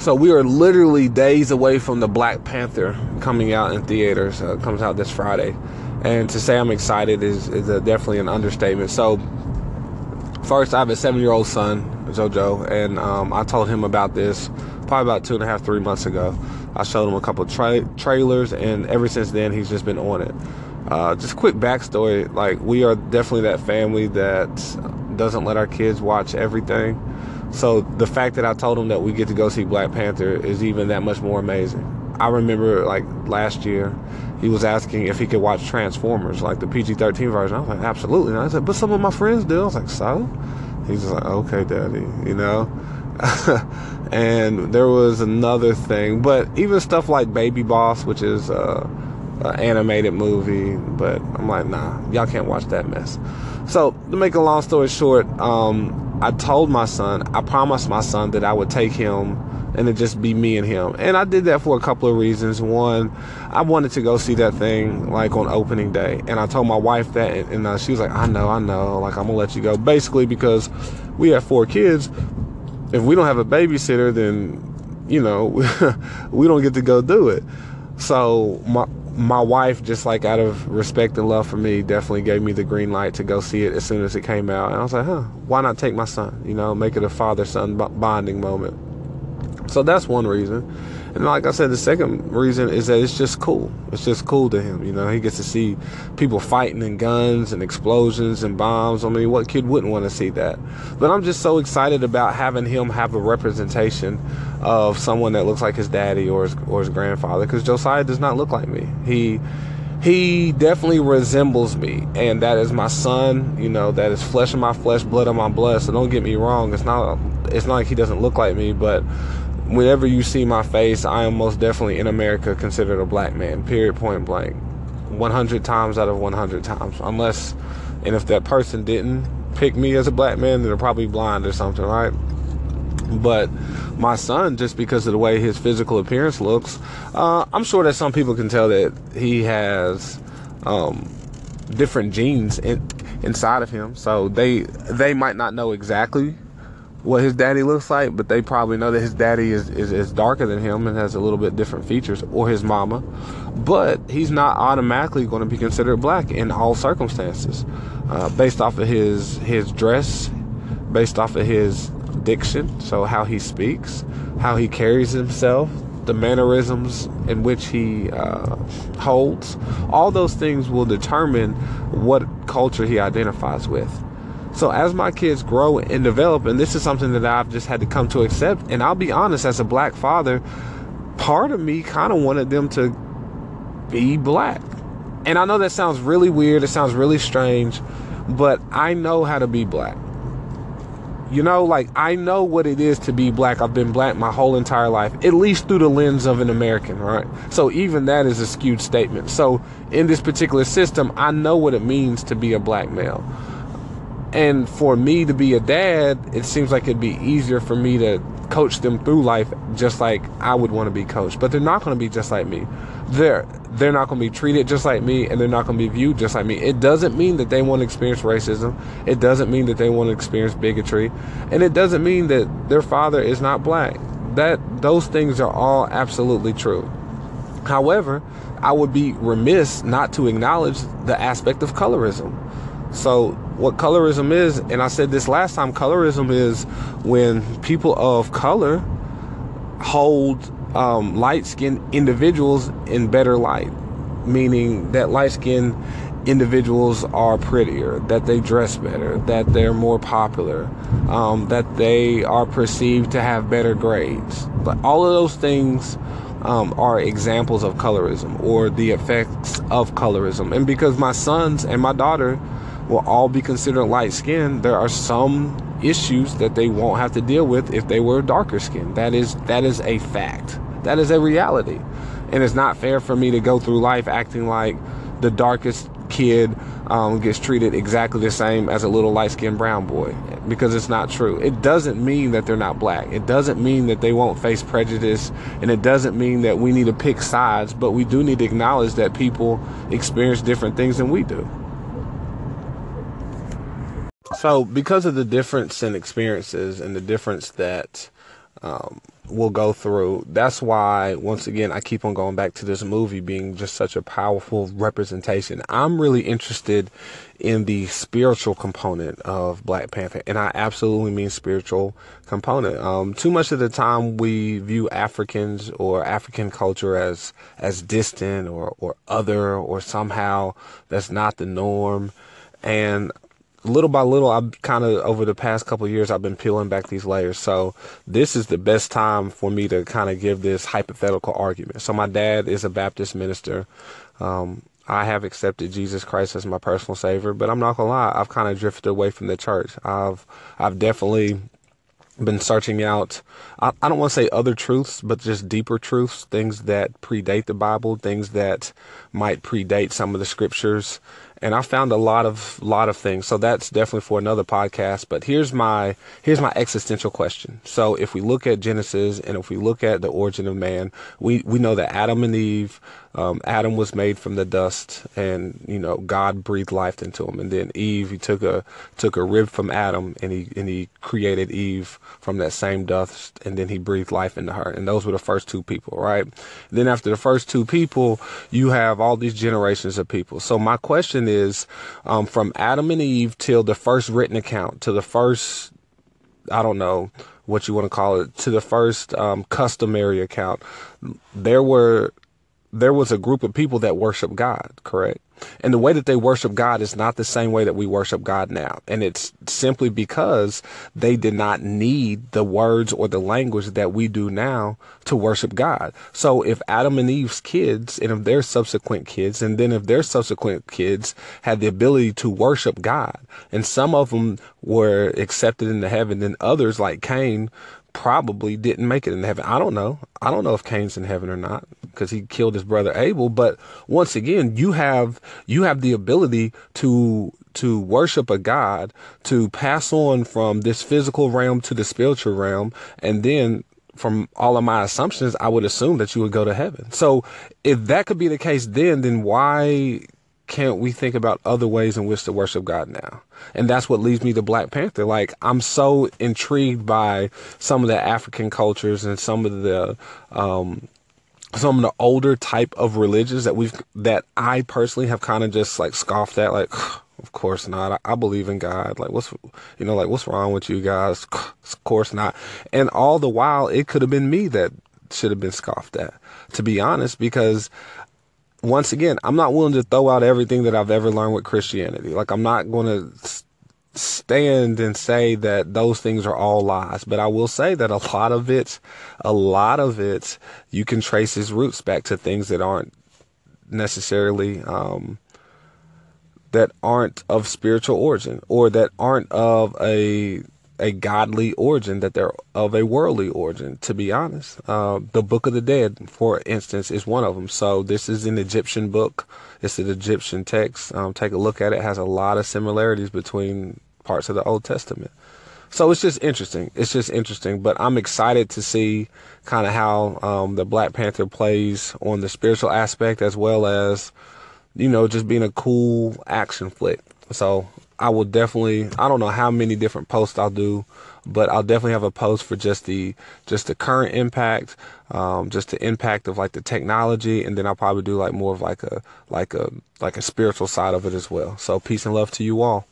So we are literally days away from the Black Panther coming out in theaters. Uh, comes out this Friday, and to say I'm excited is is a, definitely an understatement. So first, I have a seven year old son, JoJo, and um, I told him about this probably about two and a half, three months ago. I showed him a couple tra- trailers, and ever since then, he's just been on it. Uh, just quick backstory like, we are definitely that family that doesn't let our kids watch everything. So the fact that I told him that we get to go see Black Panther is even that much more amazing. I remember like last year, he was asking if he could watch Transformers, like the PG-13 version. I was like, absolutely. And I said, but some of my friends do. I was like, so? He's just like, okay, daddy, you know? and there was another thing, but even stuff like Baby Boss, which is uh, an animated movie, but I'm like, nah, y'all can't watch that mess. So to make a long story short, um, I told my son, I promised my son that I would take him and it just be me and him. And I did that for a couple of reasons. One, I wanted to go see that thing like on opening day, and I told my wife that, and, and uh, she was like, "I know, I know, like I'm gonna let you go." Basically, because we have four kids, if we don't have a babysitter, then you know we don't get to go do it. So my my wife, just like out of respect and love for me, definitely gave me the green light to go see it as soon as it came out. And I was like, huh, why not take my son? You know, make it a father son bonding moment. So that's one reason. And like I said, the second reason is that it's just cool. It's just cool to him. You know, he gets to see people fighting and guns and explosions and bombs. I mean, what kid wouldn't want to see that? But I'm just so excited about having him have a representation of someone that looks like his daddy or his, or his grandfather because Josiah does not look like me. He he definitely resembles me and that is my son you know that is flesh of my flesh blood of my blood so don't get me wrong it's not it's not like he doesn't look like me but whenever you see my face, I am most definitely in America considered a black man, period, point blank. 100 times out of 100 times. Unless, and if that person didn't pick me as a black man, they're probably blind or something, right? But my son, just because of the way his physical appearance looks, uh, I'm sure that some people can tell that he has um, different genes in, inside of him. So they they might not know exactly what his daddy looks like, but they probably know that his daddy is, is, is darker than him and has a little bit different features, or his mama. But he's not automatically going to be considered black in all circumstances, uh, based off of his his dress, based off of his diction, so how he speaks, how he carries himself, the mannerisms in which he uh, holds. All those things will determine what culture he identifies with. So as my kids grow and develop, and this is something that I've just had to come to accept, and I'll be honest, as a black father, part of me kind of wanted them to be black. And I know that sounds really weird, it sounds really strange, but I know how to be black. You know, like I know what it is to be black. I've been black my whole entire life, at least through the lens of an American, right? So even that is a skewed statement. So in this particular system, I know what it means to be a black male. And for me to be a dad, it seems like it'd be easier for me to coach them through life just like I would want to be coached. But they're not going to be just like me. They're they're not going to be treated just like me and they're not going to be viewed just like me. It doesn't mean that they want to experience racism. It doesn't mean that they want to experience bigotry. And it doesn't mean that their father is not black. That those things are all absolutely true. However, I would be remiss not to acknowledge the aspect of colorism. So what colorism is, and I said this last time, colorism is when people of color hold um, light skinned individuals in better light, meaning that light skinned individuals are prettier, that they dress better, that they're more popular, um, that they are perceived to have better grades. But all of those things um, are examples of colorism or the effects of colorism. And because my sons and my daughter, will all be considered light skinned, there are some issues that they won't have to deal with if they were darker skinned. That is that is a fact. That is a reality. And it's not fair for me to go through life acting like the darkest kid um, gets treated exactly the same as a little light skinned brown boy because it's not true. It doesn't mean that they're not black. It doesn't mean that they won't face prejudice. And it doesn't mean that we need to pick sides, but we do need to acknowledge that people experience different things than we do. So, because of the difference in experiences and the difference that um, will go through. That's why, once again, I keep on going back to this movie being just such a powerful representation. I'm really interested in the spiritual component of Black Panther, and I absolutely mean spiritual component. Um, too much of the time we view Africans or African culture as as distant or or other or somehow that's not the norm, and little by little, I've kind of over the past couple years, I've been peeling back these layers. So this is the best time for me to kind of give this hypothetical argument. So my dad is a Baptist minister. Um, I have accepted Jesus Christ as my personal savior, but I'm not gonna lie, I've kind of drifted away from the church. I've I've definitely been searching out I, I don't want to say other truths, but just deeper truths, things that predate the Bible, things that might predate some of the scriptures and I found a lot of lot of things. So that's definitely for another podcast. But here's my here's my existential question. So if we look at Genesis and if we look at the origin of man, we we know that Adam and Eve um, Adam was made from the dust, and you know God breathed life into him. And then Eve, he took a took a rib from Adam, and he and he created Eve from that same dust, and then he breathed life into her. And those were the first two people, right? Then after the first two people, you have all these generations of people. So my question is, um, from Adam and Eve till the first written account, to the first, I don't know what you want to call it, to the first um, customary account, there were there was a group of people that worship God, correct? And the way that they worship God is not the same way that we worship God now. And it's simply because they did not need the words or the language that we do now to worship God. So if Adam and Eve's kids and if their subsequent kids and then if their subsequent kids had the ability to worship God and some of them were accepted into heaven and others like Cain probably didn't make it in heaven. I don't know. I don't know if Cain's in heaven or not because he killed his brother Abel. But once again, you have you have the ability to to worship a God, to pass on from this physical realm to the spiritual realm, and then from all of my assumptions, I would assume that you would go to heaven. So if that could be the case then, then why can't we think about other ways in which to worship God now? And that's what leads me to Black Panther. Like, I'm so intrigued by some of the African cultures and some of the, um, some of the older type of religions that we've, that I personally have kind of just like scoffed at, like, of course not. I, I, believe in God. Like, what's, you know, like, what's wrong with you guys? Of course not. And all the while, it could have been me that should have been scoffed at, to be honest, because once again, I'm not willing to throw out everything that I've ever learned with Christianity. Like, I'm not going to stand and say that those things are all lies, but I will say that a lot of it, a lot of it, you can trace its roots back to things that aren't necessarily, um, that aren't of spiritual origin or that aren't of a a godly origin, that they're of a worldly origin, to be honest. Uh, the Book of the Dead, for instance, is one of them. So this is an Egyptian book. It's an Egyptian text. Um, take a look at it. it. Has a lot of similarities between parts of the Old Testament. So it's just interesting. It's just interesting. But I'm excited to see kind of how um, the Black Panther plays on the spiritual aspect as well as, you know, just being a cool action flick. So I will definitely. I don't know how many different posts I'll do, but I'll definitely have a post for just the just the current impact, um, just the impact of like the technology, and then I'll probably do like more of like a like a like a spiritual side of it as well. So peace and love to you all.